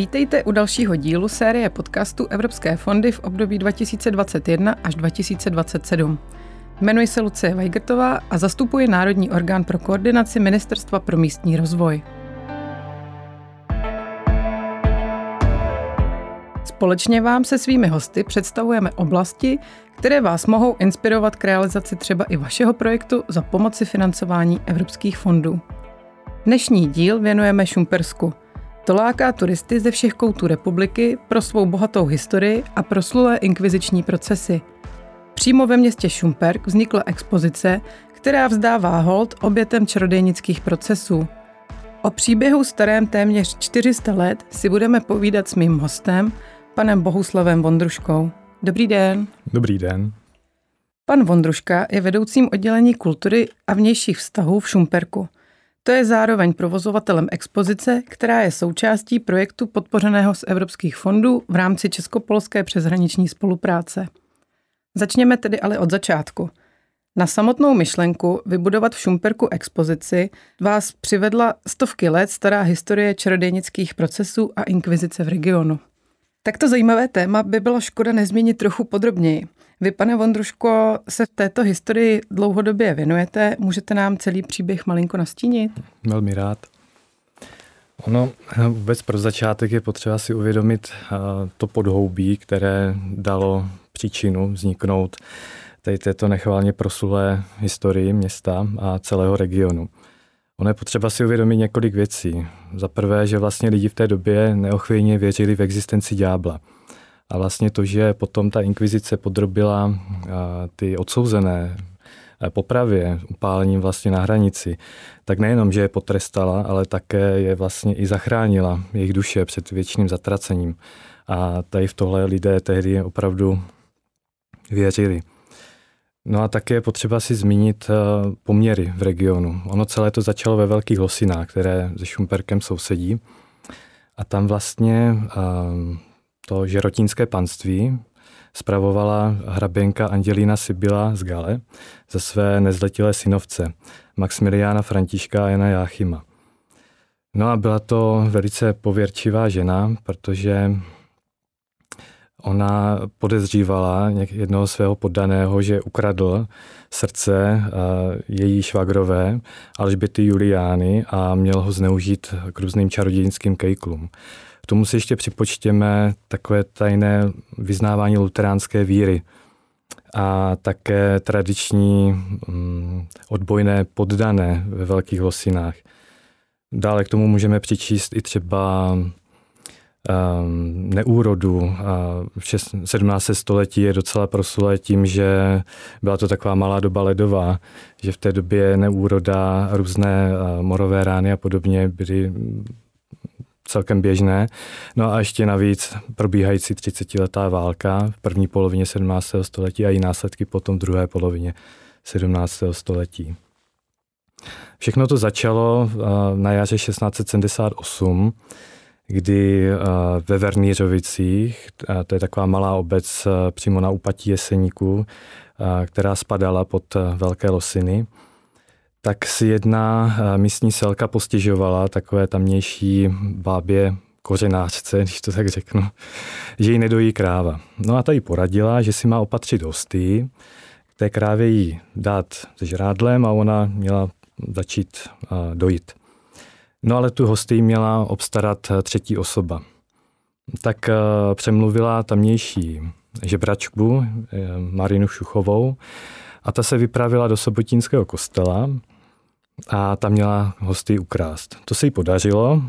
Vítejte u dalšího dílu série podcastu Evropské fondy v období 2021 až 2027. Jmenuji se Lucie Weigertová a zastupuji Národní orgán pro koordinaci Ministerstva pro místní rozvoj. Společně vám se svými hosty představujeme oblasti, které vás mohou inspirovat k realizaci třeba i vašeho projektu za pomoci financování evropských fondů. Dnešní díl věnujeme Šumpersku – to láká turisty ze všech koutů republiky pro svou bohatou historii a proslulé inkviziční procesy. Přímo ve městě Šumperk vznikla expozice, která vzdává hold obětem čarodejnických procesů. O příběhu starém téměř 400 let si budeme povídat s mým hostem, panem Bohuslavem Vondruškou. Dobrý den. Dobrý den. Pan Vondruška je vedoucím oddělení kultury a vnějších vztahů v Šumperku – to je zároveň provozovatelem expozice, která je součástí projektu podpořeného z evropských fondů v rámci Českopolské přeshraniční spolupráce. Začněme tedy ale od začátku. Na samotnou myšlenku vybudovat v Šumperku expozici vás přivedla stovky let stará historie čarodejnických procesů a inkvizice v regionu. Takto zajímavé téma by bylo škoda nezmínit trochu podrobněji – vy, pane Vondruško, se v této historii dlouhodobě věnujete. Můžete nám celý příběh malinko nastínit? Velmi rád. Ono vůbec pro začátek je potřeba si uvědomit eh, to podhoubí, které dalo příčinu vzniknout tady této nechválně prosulé historii města a celého regionu. Ono je potřeba si uvědomit několik věcí. Za prvé, že vlastně lidi v té době neochvějně věřili v existenci ďábla. A vlastně to, že potom ta inkvizice podrobila ty odsouzené popravě, upálením vlastně na hranici, tak nejenom, že je potrestala, ale také je vlastně i zachránila jejich duše před věčným zatracením. A tady v tohle lidé tehdy opravdu věřili. No a také je potřeba si zmínit poměry v regionu. Ono celé to začalo ve Velkých Losinách, které se Šumperkem sousedí. A tam vlastně to žerotínské panství spravovala hraběnka Angelina Sibila z Gale ze své nezletilé synovce Maximiliána Františka a Jana Jáchyma. No a byla to velice pověrčivá žena, protože ona podezřívala jednoho svého poddaného, že ukradl srdce její švagrové Alžběty Juliány a měl ho zneužít k různým čarodějnickým kejklům tomu si ještě připočtěme takové tajné vyznávání luteránské víry a také tradiční mm, odbojné poddané ve Velkých Losinách. Dále k tomu můžeme přičíst i třeba um, neúrodu. V 17. století je docela prosulé tím, že byla to taková malá doba ledová, že v té době neúroda, různé morové rány a podobně byly celkem běžné. No a ještě navíc probíhající 30-letá válka v první polovině 17. století a její následky potom v druhé polovině 17. století. Všechno to začalo eh, na jaře 1678, kdy eh, ve Vernířovicích, to je taková malá obec eh, přímo na úpatí Jeseníku, která spadala pod Velké Losiny, tak si jedna eh, místní selka postěžovala takové tamnější bábě kořenářce, když to tak řeknu, že jí nedojí kráva. No a ta jí poradila, že si má opatřit hosty, té krávě jí dát se žrádlem a ona měla začít eh, dojít. No ale tu hosty měla obstarat eh, třetí osoba. Tak přemluvila tamnější žebračku Marinu Šuchovou a ta se vypravila do sobotínského kostela a ta měla hosty ukrást. To se jí podařilo,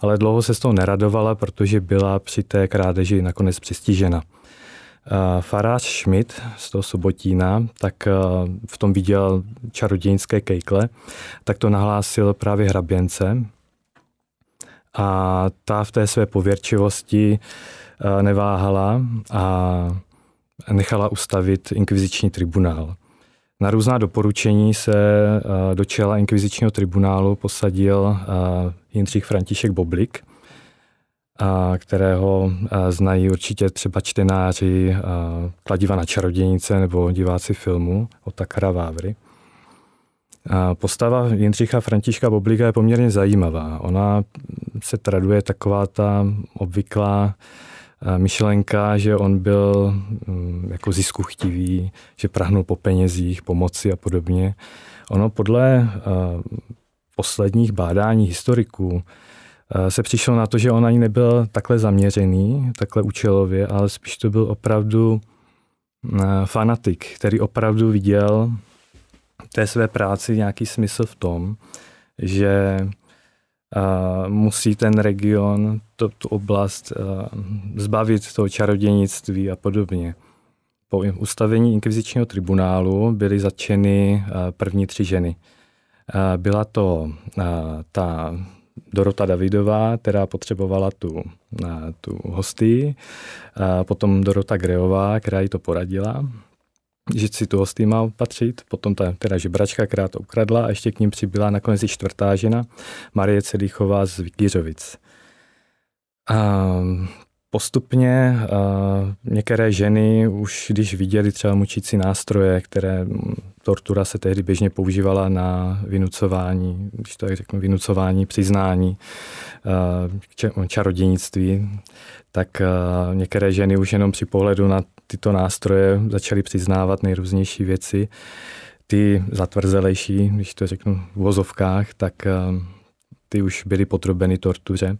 ale dlouho se z toho neradovala, protože byla při té krádeži nakonec přistižena. Farář Schmidt z toho Sobotína, tak v tom viděl čarodějnické kejkle, tak to nahlásil právě hraběnce a ta v té své pověrčivosti neváhala a nechala ustavit inkviziční tribunál. Na různá doporučení se eh, do čela inkvizičního tribunálu posadil eh, Jindřich František Boblik, kterého eh, znají určitě třeba čtenáři Kladiva na čarodějnice nebo diváci filmu od Takara Vávry. Postava Jindřicha Františka Boblika je poměrně zajímavá. Ona se traduje taková ta obvyklá myšlenka, že on byl mm, jako ziskuchtivý, že prahnul po penězích, pomoci a podobně. Ono podle posledních bádání historiků se přišlo na to, že on ani nebyl takhle zaměřený, takhle účelově, ale spíš to byl opravdu fanatik, který opravdu viděl té své práci nějaký smysl v tom, že musí ten region, to, tu oblast zbavit toho čarodějnictví a podobně. Po ustavení inkvizičního tribunálu byly zatčeny první tři ženy. Byla to ta Dorota Davidová, která potřebovala tu, tu hostii, potom Dorota Greová, která jí to poradila, že si tu hostý má patřit, potom ta teda žebračka, která to ukradla a ještě k ním přibyla nakonec i čtvrtá žena, Marie Celíchová z Vikířovic. A postupně a některé ženy už když viděli třeba mučící nástroje, které tortura se tehdy běžně používala na vynucování, když to tak řeknu, vynucování, přiznání, čarodějnictví, tak některé ženy už jenom při pohledu na tyto nástroje začaly přiznávat nejrůznější věci. Ty zatvrzelejší, když to řeknu v vozovkách, tak ty už byly podrobeny tortuře.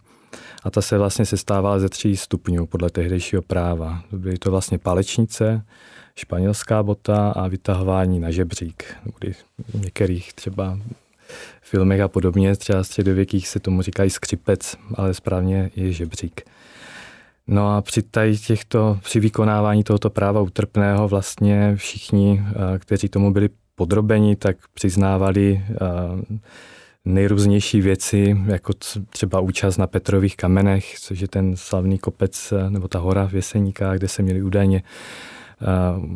A ta se vlastně sestávala ze tří stupňů podle tehdejšího práva. Byly to vlastně palečnice, španělská bota a vytahování na žebřík. Kdy v některých třeba filmech a podobně, třeba středověkých se tomu říkají skřipec, ale správně je žebřík. No a při tady těchto, při vykonávání tohoto práva utrpného vlastně všichni, eh, kteří tomu byli podrobeni, tak přiznávali eh, nejrůznější věci, jako třeba účast na Petrových kamenech, což je ten slavný kopec eh, nebo ta hora v Jeseníkách, kde se měli údajně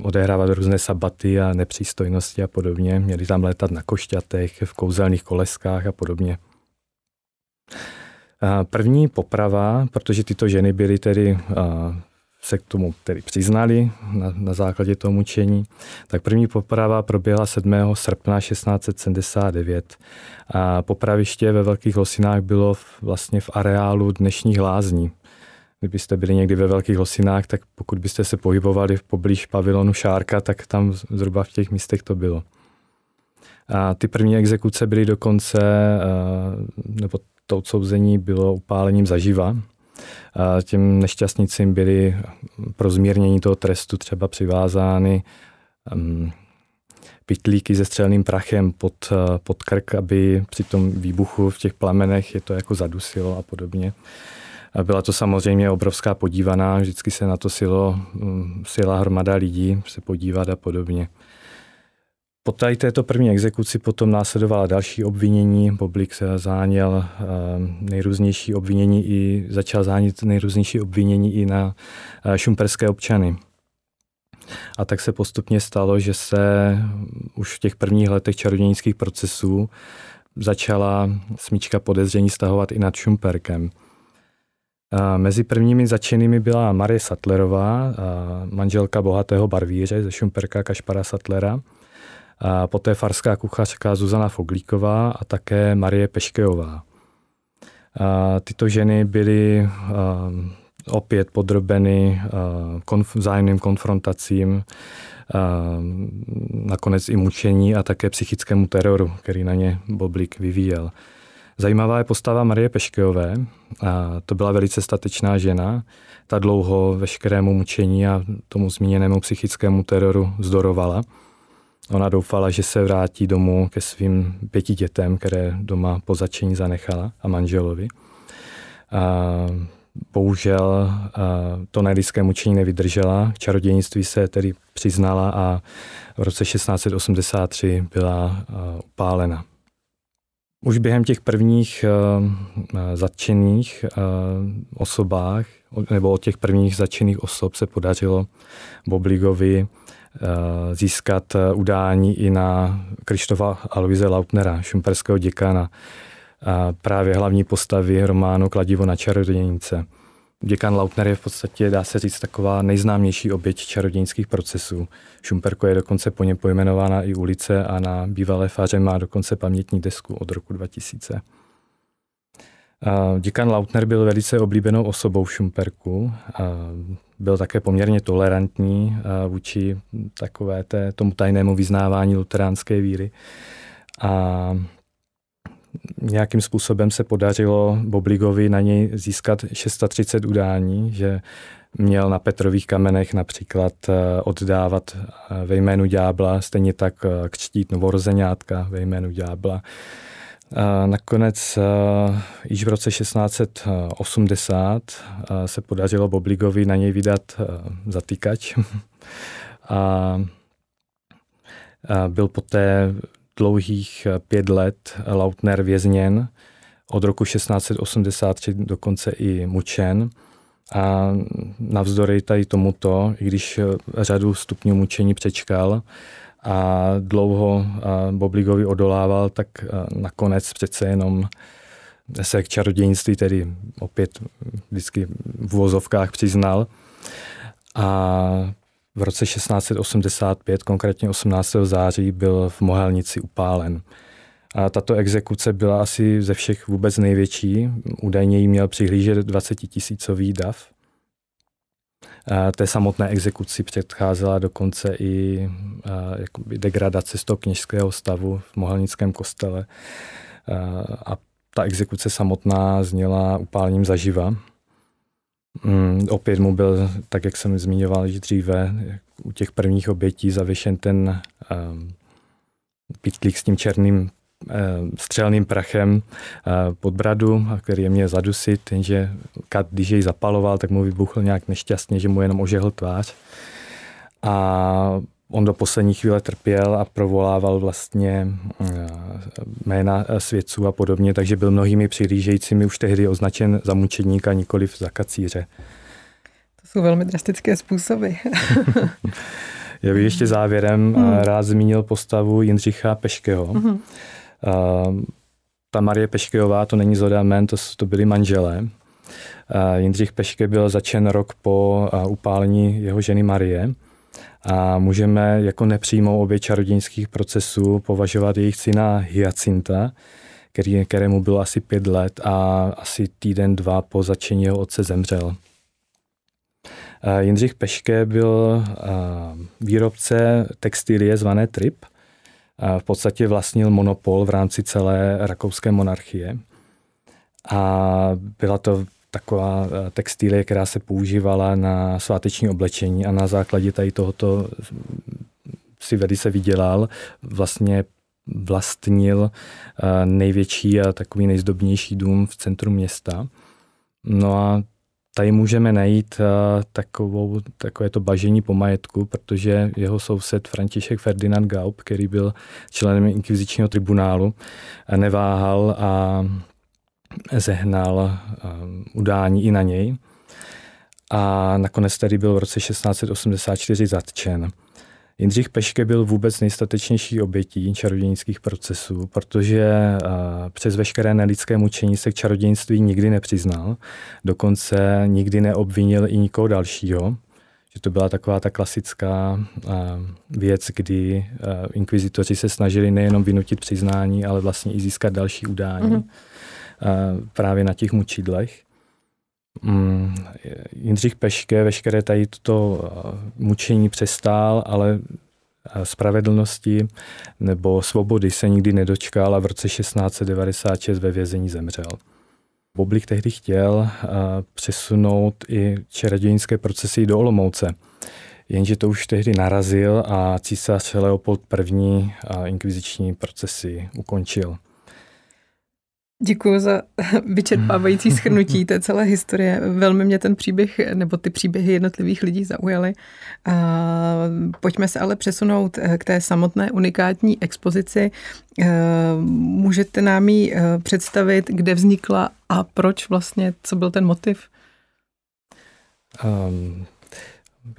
odehrávat různé sabaty a nepřístojnosti a podobně. Měli tam létat na košťatech, v kouzelných koleskách a podobně. První poprava, protože tyto ženy byly tedy se k tomu tedy přiznali na, na základě toho mučení, tak první poprava proběhla 7. srpna 1679. A popraviště ve Velkých Losinách bylo vlastně v areálu dnešních lázní. Kdybyste byli někdy ve Velkých Losinách, tak pokud byste se pohybovali poblíž pavilonu Šárka, tak tam zhruba v těch místech to bylo. A ty první exekuce byly dokonce, nebo to odsouzení bylo upálením zaživa. A těm nešťastnicím byly pro zmírnění toho trestu třeba přivázány um, pitlíky se střelným prachem pod, pod krk, aby při tom výbuchu v těch plamenech je to jako zadusilo a podobně. A byla to samozřejmě obrovská podívaná, vždycky se na to silo, um, sila hromada lidí se podívat a podobně. Po tady této první exekuci potom následovala další obvinění. Boblik se záněl eh, nejrůznější obvinění i začal zánit nejrůznější obvinění i na eh, šumperské občany. A tak se postupně stalo, že se už v těch prvních letech čarodějnických procesů začala smíčka podezření stahovat i nad Šumperkem. Eh, mezi prvními začenými byla Marie Sattlerová, manželka bohatého barvíře ze Šumperka Kašpara Sattlera, a poté farská kuchařka Zuzana Foglíková a také Marie Peškejová. A tyto ženy byly opět podrobeny konf- vzájemným konfrontacím, nakonec i mučení a také psychickému teroru, který na ně Boblik vyvíjel. Zajímavá je postava Marie Peškejové. A to byla velice statečná žena. Ta dlouho veškerému mučení a tomu zmíněnému psychickému teroru zdorovala. Ona doufala, že se vrátí domů ke svým pěti dětem, které doma po začení zanechala a manželovi. A bohužel to nelidské mučení nevydržela. K čarodějnictví se tedy přiznala a v roce 1683 byla upálena. Už během těch prvních zatčených osobách, nebo od těch prvních zatčených osob se podařilo Bobligovi získat eh, udání i na Krištofa Aloise Lautnera, šumperského děkana, právě hlavní postavy románu Kladivo na čarodějnice. Děkan Lautner je v podstatě, dá se říct, taková nejznámější oběť čarodějnických procesů. Šumperko je dokonce po něm pojmenována i ulice a na bývalé fáře má dokonce pamětní desku od roku 2000. Děkan Lautner byl velice oblíbenou osobou v Šumperku. Byl také poměrně tolerantní vůči takové té, tomu tajnému vyznávání luteránské víry. A nějakým způsobem se podařilo Bobligovi na něj získat 630 udání, že měl na Petrových kamenech například eh, oddávat eh, ve jménu ďábla, stejně tak eh, křtít novorozeňátka ve jménu ďábla. Nakonec již v roce 1680 se podařilo Bobligovi na něj vydat zatýkač a byl poté dlouhých pět let Lautner vězněn, od roku 1683 dokonce i mučen. A navzdory tady tomuto, i když řadu stupňů mučení přečkal a dlouho Bobligovi odolával, tak nakonec přece jenom se k čarodějnictví tedy opět vždycky v vozovkách přiznal. A v roce 1685, konkrétně 18. září, byl v Mohelnici upálen. A tato exekuce byla asi ze všech vůbec největší. Údajně jí měl přihlížet 20 tisícový dav. A té samotné exekuci předcházela dokonce i jakoby degradace z toho kněžského stavu v Mohelnickém kostele. A ta exekuce samotná zněla upálením zaživa. Mm, opět mu byl, tak jak jsem zmiňoval již dříve, u těch prvních obětí zavěšen ten um, pitlík s tím černým střelným prachem uh, pod bradu, který je mě zadusit, jenže Kat, když jej zapaloval, tak mu vybuchl nějak nešťastně, že mu jenom ožehl tvář. A on do poslední chvíle trpěl a provolával vlastně eh, jména eh, svědců a podobně, takže byl mnohými přihlížejícími už tehdy označen za mučedníka, nikoliv za kacíře. To jsou velmi drastické způsoby. Já bych ještě závěrem hmm. rád zmínil postavu Jindřicha Peškeho. Hmm. Ta Marie Peškejová, to není zoda men, to, to byli manželé. Jindřich Peške byl začen rok po upálení jeho ženy Marie a můžeme jako nepřímou obě čarodějnických procesů považovat jejich syna Hyacinta, který, kterému bylo asi pět let a asi týden, dva po začení jeho otce zemřel. Jindřich Peške byl výrobce textilie zvané Trip. V podstatě vlastnil monopol v rámci celé rakouské monarchie. A byla to taková eh, textilie, která se používala na sváteční oblečení a na základě tady tohoto si velice vydělal. Vlastně vlastnil eh, největší a takový nejzdobnější dům v centru města. No a tady můžeme najít eh, takovou, takové to bažení po majetku, protože jeho soused František Ferdinand Gaup, který byl členem inkvizičního tribunálu, neváhal a zehnal um, udání i na něj. A nakonec tedy byl v roce 1684 zatčen. Jindřich Peške byl vůbec nejstatečnější obětí čarodějnických procesů, protože přes veškeré nelidské mučení se k čarodějnictví nikdy nepřiznal, dokonce nikdy neobvinil i nikoho dalšího, že to byla taková ta klasická věc, kdy inkvizitoři se snažili nejenom vynutit přiznání, ale vlastně i získat další udání. Mm-hmm právě na těch mučidlech. Mm, Jindřich Peške veškeré tady toto mučení přestál, ale spravedlnosti nebo svobody se nikdy nedočkal a v roce 1696 ve vězení zemřel. Boblik tehdy chtěl přesunout i čarodějnické procesy do Olomouce, jenže to už tehdy narazil a císař Leopold I. inkviziční procesy ukončil. Děkuji za vyčerpávající schrnutí té celé historie. Velmi mě ten příběh nebo ty příběhy jednotlivých lidí zaujaly. Pojďme se ale přesunout eh, k té samotné unikátní expozici. Eh, můžete nám ji eh, představit, kde vznikla a proč vlastně, co byl ten motiv? Um,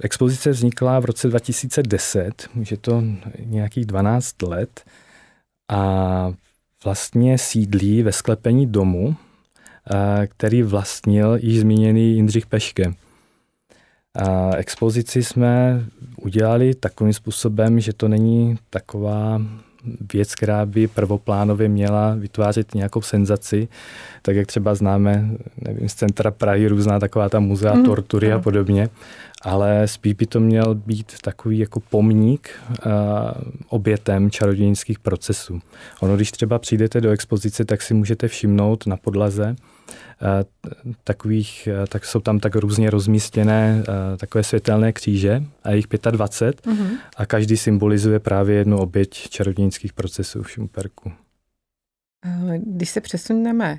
expozice vznikla v roce 2010, už je to nějakých 12 let a vlastně sídlí ve sklepení domu, eh, který vlastnil již zmíněný Jindřich Peške. A expozici jsme udělali takovým způsobem, že to není taková věc, která by prvoplánově měla vytvářet nějakou senzaci, tak jak třeba známe, nevím, z centra Prahy různá taková ta muzea, mm, tortury mm. a podobně, ale spíš by to měl být takový jako pomník uh, obětem čarodějnických procesů. Ono, když třeba přijdete do expozice, tak si můžete všimnout na podlaze, takových, eh, tak jsou tam tak různě rozmístěné eh, takové světelné kříže a jich 25 mm-hmm. a každý symbolizuje právě jednu oběť čarodějnických procesů v Šumperku. Když se přesuneme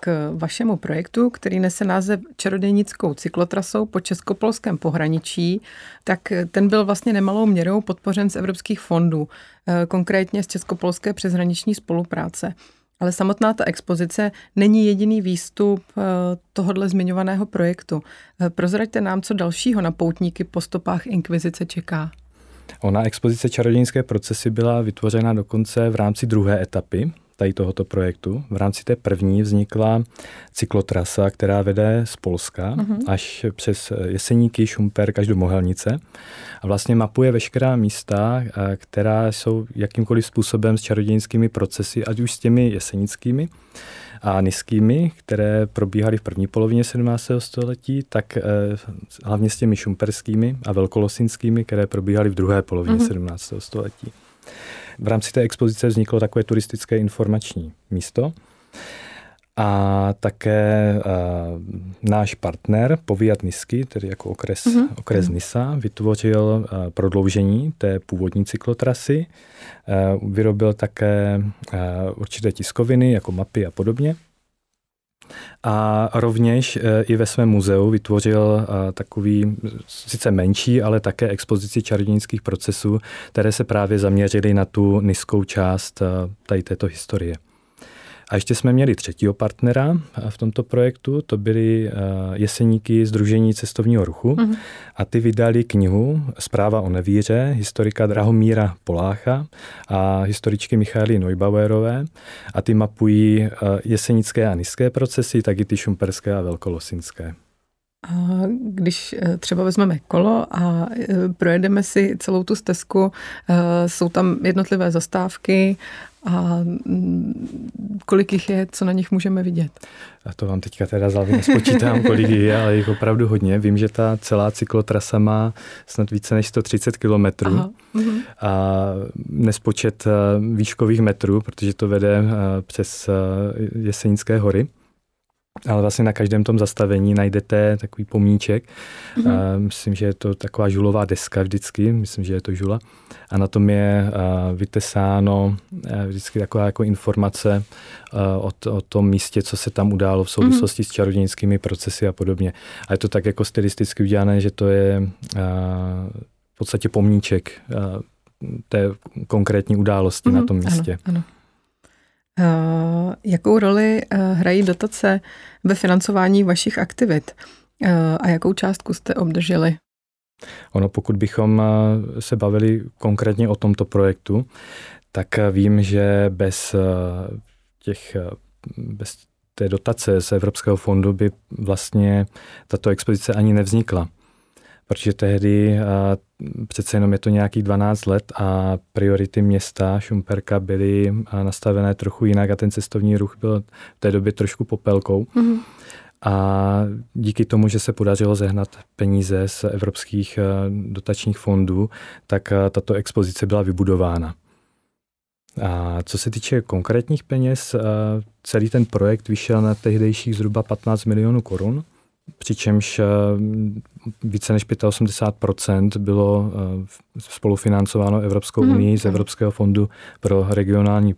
k vašemu projektu, který nese název Čarodějnickou cyklotrasou po českopolském pohraničí, tak ten byl vlastně nemalou měrou podpořen z evropských fondů, konkrétně z Českopolské přeshraniční spolupráce. Ale samotná ta expozice není jediný výstup eh, tohodle zmiňovaného projektu. Eh, prozraďte nám, co dalšího na poutníky po stopách inkvizice čeká. Ona expozice čarodějnické procesy byla vytvořena dokonce v rámci druhé etapy tady tohoto projektu. V rámci té první vznikla cyklotrasa, která vede z Polska uh-huh. až přes Jeseníky, Šumperk až do Mohelnice a vlastně mapuje veškerá místa, která jsou jakýmkoliv způsobem s čarodějnickými procesy, ať už s těmi jesenickými, a niskými, které probíhaly v první polovině 17. století, tak eh, hlavně s těmi šumperskými a velkolosinskými, které probíhaly v druhé polovině mm-hmm. 17. století. V rámci té expozice vzniklo takové turistické informační místo. A také uh, náš partner Poviat Nisky, tedy jako okres, mm-hmm. okres Nisa, vytvořil uh, prodloužení té původní cyklotrasy. Uh, vyrobil také uh, určité tiskoviny, jako mapy a podobně. A rovněž e, i ve svém muzeu vytvořil e, takový, sice menší, ale také expozici čarodějnických procesů, které se právě zaměřily na tu nízkou část e, tady této historie. A ještě jsme měli třetího partnera v tomto projektu, to byly jeseníky Združení cestovního ruchu mm-hmm. A ty vydali knihu Zpráva o nevíře historika Drahomíra Polácha a historičky Michaly Neubauerové a ty mapují jesenické a nízké procesy, tak i ty šumperské a velkolosinské. A když e, třeba vezmeme kolo a e, projedeme si celou tu stezku, jsou tam jednotlivé zastávky a mm, kolik jich je, co na nich můžeme vidět? A to vám teďka teda závě nespočítám, kolik je, ale jich opravdu hodně. Vím, že ta celá cyklotrasa má snad více než 130 kilometrů mhm. a nespočet výškových metrů, protože to vede přes Jesenické hory ale vlastně na každém tom zastavení najdete takový pomníček. Mm-hmm. Uh, myslím, že je to taková žulová deska vždycky, myslím, že je to žula. A na tom je uh, vytesáno uh, vždycky taková jako informace o, o tom místě, co se tam událo v souvislosti mm-hmm. s čarodějnickými procesy a podobně. A je to tak jako stylisticky udělané, že to je v podstatě pomníček té konkrétní události mm-hmm. na tom místě. Ano, ano. Eh, jakou roli eh, hrají dotace ve financování vašich aktivit eh, a jakou částku jste obdrželi? Ono, pokud bychom se bavili konkrétně o tomto projektu, tak vím, že bez těch bez té dotace z Evropského fondu by vlastně tato expozice ani nevznikla protože tehdy a, přece jenom je to nějakých 12 let a priority města Šumperka byly nastavené trochu jinak a ten cestovní ruch byl v té době trošku popelkou. Mm-hmm. A díky tomu, že se podařilo zehnat peníze z evropských dotačních fondů, tak tato expozice byla vybudována. A co se týče konkrétních peněz, celý ten projekt vyšel na tehdejších zhruba 15 milionů korun přičemž eh, více než 85% bylo eh, spolufinancováno Evropskou mm. unii z Evropského fondu pro regionální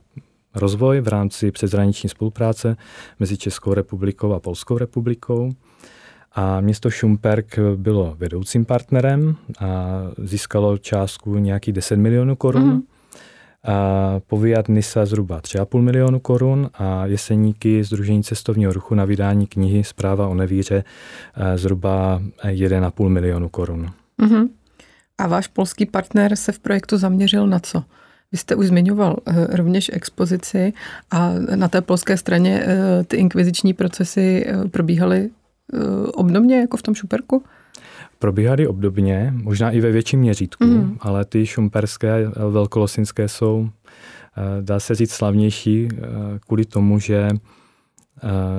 rozvoj v rámci přeshraniční spolupráce mezi Českou republikou a Polskou republikou. A město Šumperk bylo vedoucím partnerem a získalo částku nějakých 10 milionů korun. Mm. A povíjat Nisa zhruba 3,5 milionu korun a Jeseníky Združení cestovního ruchu na vydání knihy Zpráva o nevíře eh, zhruba 1,5 milionu korun. Uh-huh. A váš polský partner se v projektu zaměřil na co? Vy jste už zmiňoval uh, rovněž expozici a na té polské straně uh, ty inkviziční procesy probíhaly obdobně jako v tom Šuperku? Probíhaly obdobně, možná i ve větším měřítku, mm. ale ty šumperské velkolosinské jsou, dá se říct, slavnější kvůli tomu, že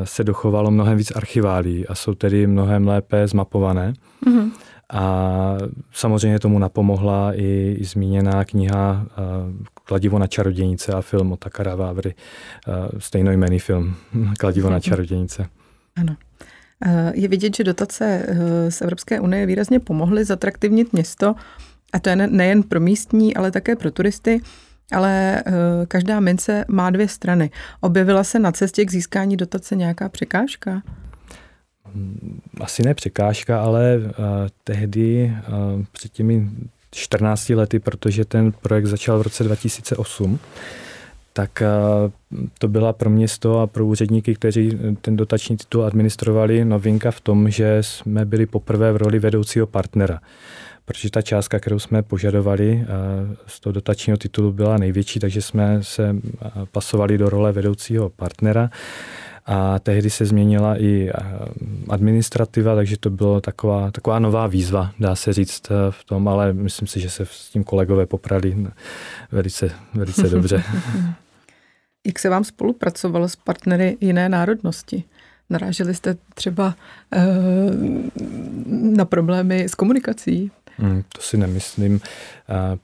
se dochovalo mnohem víc archiválí a jsou tedy mnohem lépe zmapované. Mm. A samozřejmě tomu napomohla i, i zmíněná kniha Kladivo na čarodějnice a film o Takara Vávry, stejnojmený film Kladivo na čarodějnice. Ano. Je vidět, že dotace eh, z Evropské unie výrazně pomohly zatraktivnit město, a to je nejen pro místní, ale také pro turisty, ale eh, každá mince má dvě strany. Objevila se na cestě k získání dotace nějaká překážka? asi ne překážka, ale tehdy před těmi 14 lety, protože ten projekt začal v roce 2008, tak uh, to byla pro město a pro úředníky, kteří ten dotační titul administrovali, novinka v tom, že jsme byli poprvé v roli vedoucího partnera. Protože ta částka, kterou jsme požadovali z toho dotačního titulu, byla největší, takže jsme se pasovali do role vedoucího partnera. A tehdy se změnila i eh, administrativa, takže to bylo taková, taková nová výzva, dá se říct eh, v tom, ale myslím si, že se s tím kolegové poprali velice, velice dobře. Jak se vám spolupracovalo s partnery jiné národnosti? Naráželi jste třeba e, na problémy s komunikací? Hmm, to si nemyslím,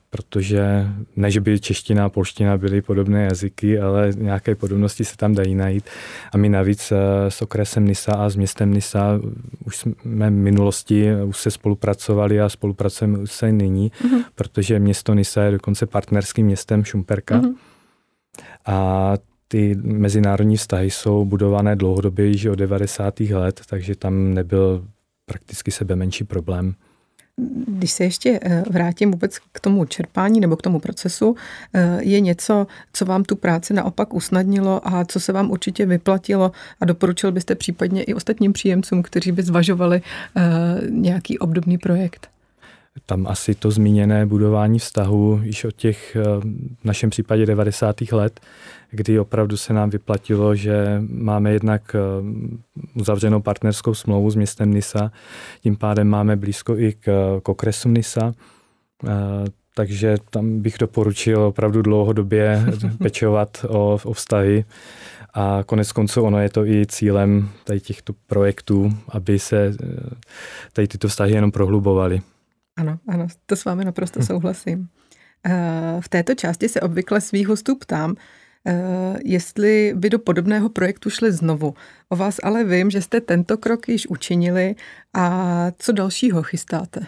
protože ne, že by čeština a polština byly podobné jazyky, ale nějaké podobnosti se tam dají najít. A my navíc s okresem Nisa a s městem Nisa už jsme v minulosti už se spolupracovali a spolupracujeme už se nyní, mm-hmm. protože město Nisa je dokonce partnerským městem Šumperka. Mm-hmm. A ty mezinárodní vztahy jsou budované dlouhodobě již od 90. let, takže tam nebyl prakticky sebe menší problém. Když se ještě eh, vrátím vůbec k tomu čerpání nebo k tomu procesu, eh, je něco, co vám tu práci naopak usnadnilo a co se vám určitě vyplatilo a doporučil byste případně i ostatním příjemcům, kteří by zvažovali eh, nějaký obdobný projekt? Tam asi to zmíněné budování vztahu již od těch v našem případě 90. let, kdy opravdu se nám vyplatilo, že máme jednak eh, uzavřenou partnerskou smlouvu s městem Nisa, tím pádem máme blízko i k, k okresu Nisa, eh, takže tam bych doporučil opravdu dlouhodobě pečovat o, o vztahy. A konec konců ono je to i cílem tady těchto projektů, aby se eh, tady tyto vztahy jenom prohlubovaly. Ano, ano, to s vámi naprosto souhlasím. V této části se obvykle svých hostů ptám, Eh, jestli by do podobného projektu šli znovu. O vás ale vím, že jste tento krok již učinili a co dalšího chystáte?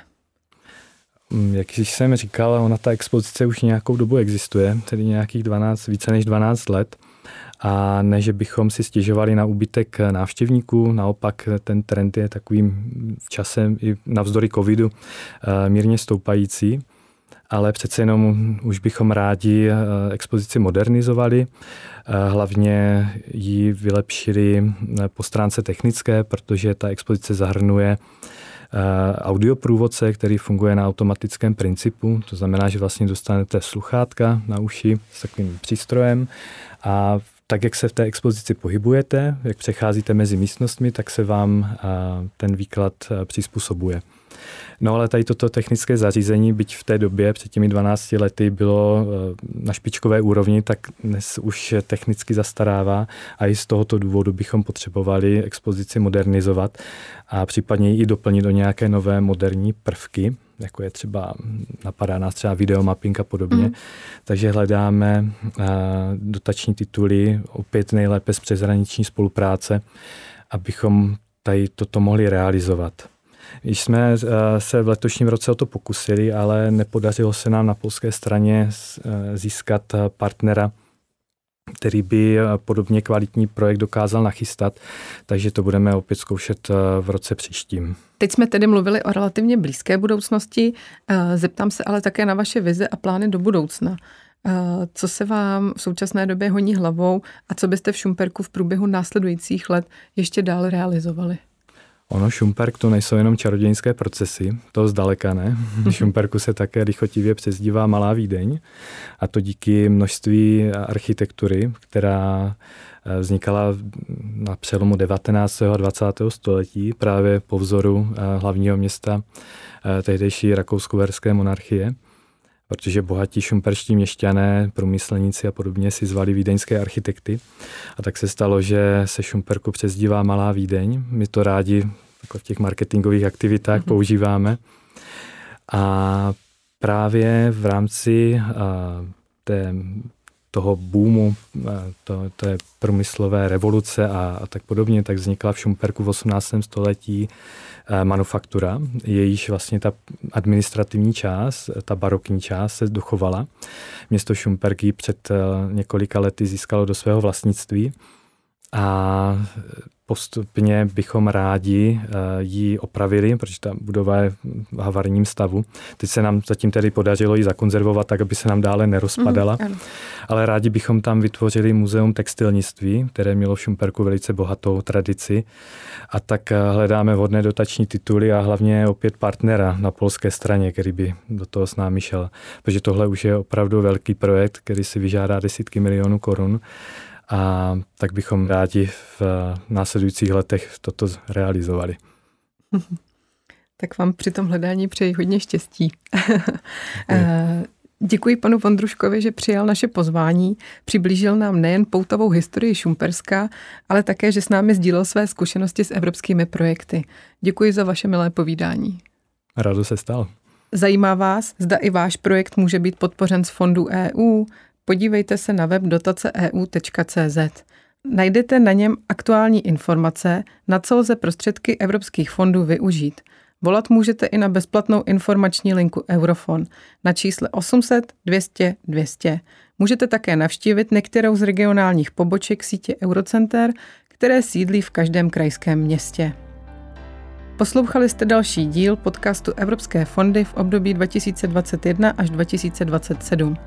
Mm, jak jsem říkal, ona ta expozice už nějakou dobu existuje, tedy nějakých 12, více než 12 let. A ne, že bychom si stěžovali na úbytek návštěvníků, naopak ten trend je takovým v čase i navzdory covidu eh, mírně stoupající. Ale přece jenom už bychom rádi eh, expozici modernizovali, eh, hlavně ji vylepšili po stránce technické, protože ta expozice zahrnuje audioprůvodce, který funguje na automatickém principu, to znamená, že vlastně dostanete sluchátka na uši s takovým přístrojem a tak, jak se v té expozici pohybujete, jak přecházíte mezi místnostmi, tak se vám ten výklad přizpůsobuje. No ale tady toto technické zařízení, byť v té době před těmi 12 lety bylo eh, na špičkové úrovni, tak dnes už technicky zastarává a i z tohoto důvodu bychom potřebovali expozici modernizovat a případně i doplnit do nějaké nové moderní prvky, jako je třeba, napadá nás třeba videomapping a podobně. Mm. Takže hledáme uh, dotační tituly, opět nejlépe z přeshraniční spolupráce, abychom tady toto mohli realizovat. Když jsme eh, se v letošním roce o to pokusili, ale nepodařilo se nám na polské straně eh, získat partnera, který by podobně kvalitní projekt dokázal nachystat, takže to budeme opět zkoušet v roce příštím. Teď jsme tedy mluvili o relativně blízké budoucnosti, zeptám se ale také na vaše vize a plány do budoucna. Co se vám v současné době honí hlavou a co byste v Šumperku v průběhu následujících let ještě dál realizovali? Ono, Šumperk to nejsou jenom čarodějnické procesy, to zdaleka ne. Šumperku se také lichotivě přezdívá Malá Vídeň a to díky množství architektury, která eh, vznikala na přelomu 19. a 20. století právě po vzoru eh, hlavního města eh, tehdejší rakousko-verské monarchie protože bohatí šumperští měšťané, průmyslníci a podobně si zvali vídeňské architekty. A tak se stalo, že se Šumperku přezdívá Malá Vídeň. My to rádi jako v těch marketingových aktivitách mm-hmm. používáme. A právě v rámci té, toho boomu, to, to je průmyslové revoluce a, a tak podobně, tak vznikla v Šumperku v 18. století manufaktura, jejíž vlastně ta administrativní část, ta barokní část se dochovala. Město Šumperky před několika lety získalo do svého vlastnictví a postupně bychom rádi eh, ji opravili, protože ta budova je v havarijním stavu. Teď se nám zatím tedy podařilo ji zakonzervovat tak, aby se nám dále nerozpadala. Mm, ale rádi bychom tam vytvořili muzeum textilnictví, které mělo v Šumperku velice bohatou tradici. A tak eh, hledáme vhodné dotační tituly a hlavně opět partnera na polské straně, který by do toho s námi šel. Protože tohle už je opravdu velký projekt, který si vyžádá desítky milionů korun a tak bychom rádi v následujících letech toto realizovali. Tak vám při tom hledání přeji hodně štěstí. Eh, děkuji panu Vondruškovi, že přijal naše pozvání, přiblížil nám nejen poutavou historii Šumperska, ale také, že s námi sdílel své zkušenosti s evropskými projekty. Děkuji za vaše milé povídání. Rado se stal. Zajímá vás, zda i váš projekt může být podpořen z fondů EU, podívejte se na web dotace.eu.cz. Najdete na něm aktuální informace, na co lze prostředky evropských fondů využít. Volat můžete i na bezplatnou informační linku Eurofon na čísle 800 200 200. Můžete také navštívit některou z regionálních poboček sítě Eurocenter, které sídlí v každém krajském městě. Poslouchali jste další díl podcastu Evropské fondy v období 2021 až 2027.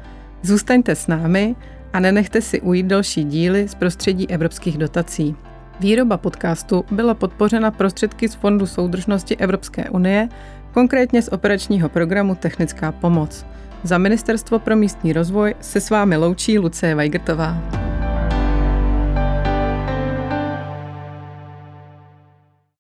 Zůstaňte s námi a nenechte si ujít další díly z prostředí evropských dotací. Výroba podcastu byla podpořena prostředky z Fondu soudržnosti Evropské unie, konkrétně z operačního programu Technická pomoc. Za Ministerstvo pro místní rozvoj se s vámi loučí Lucie Weigertová.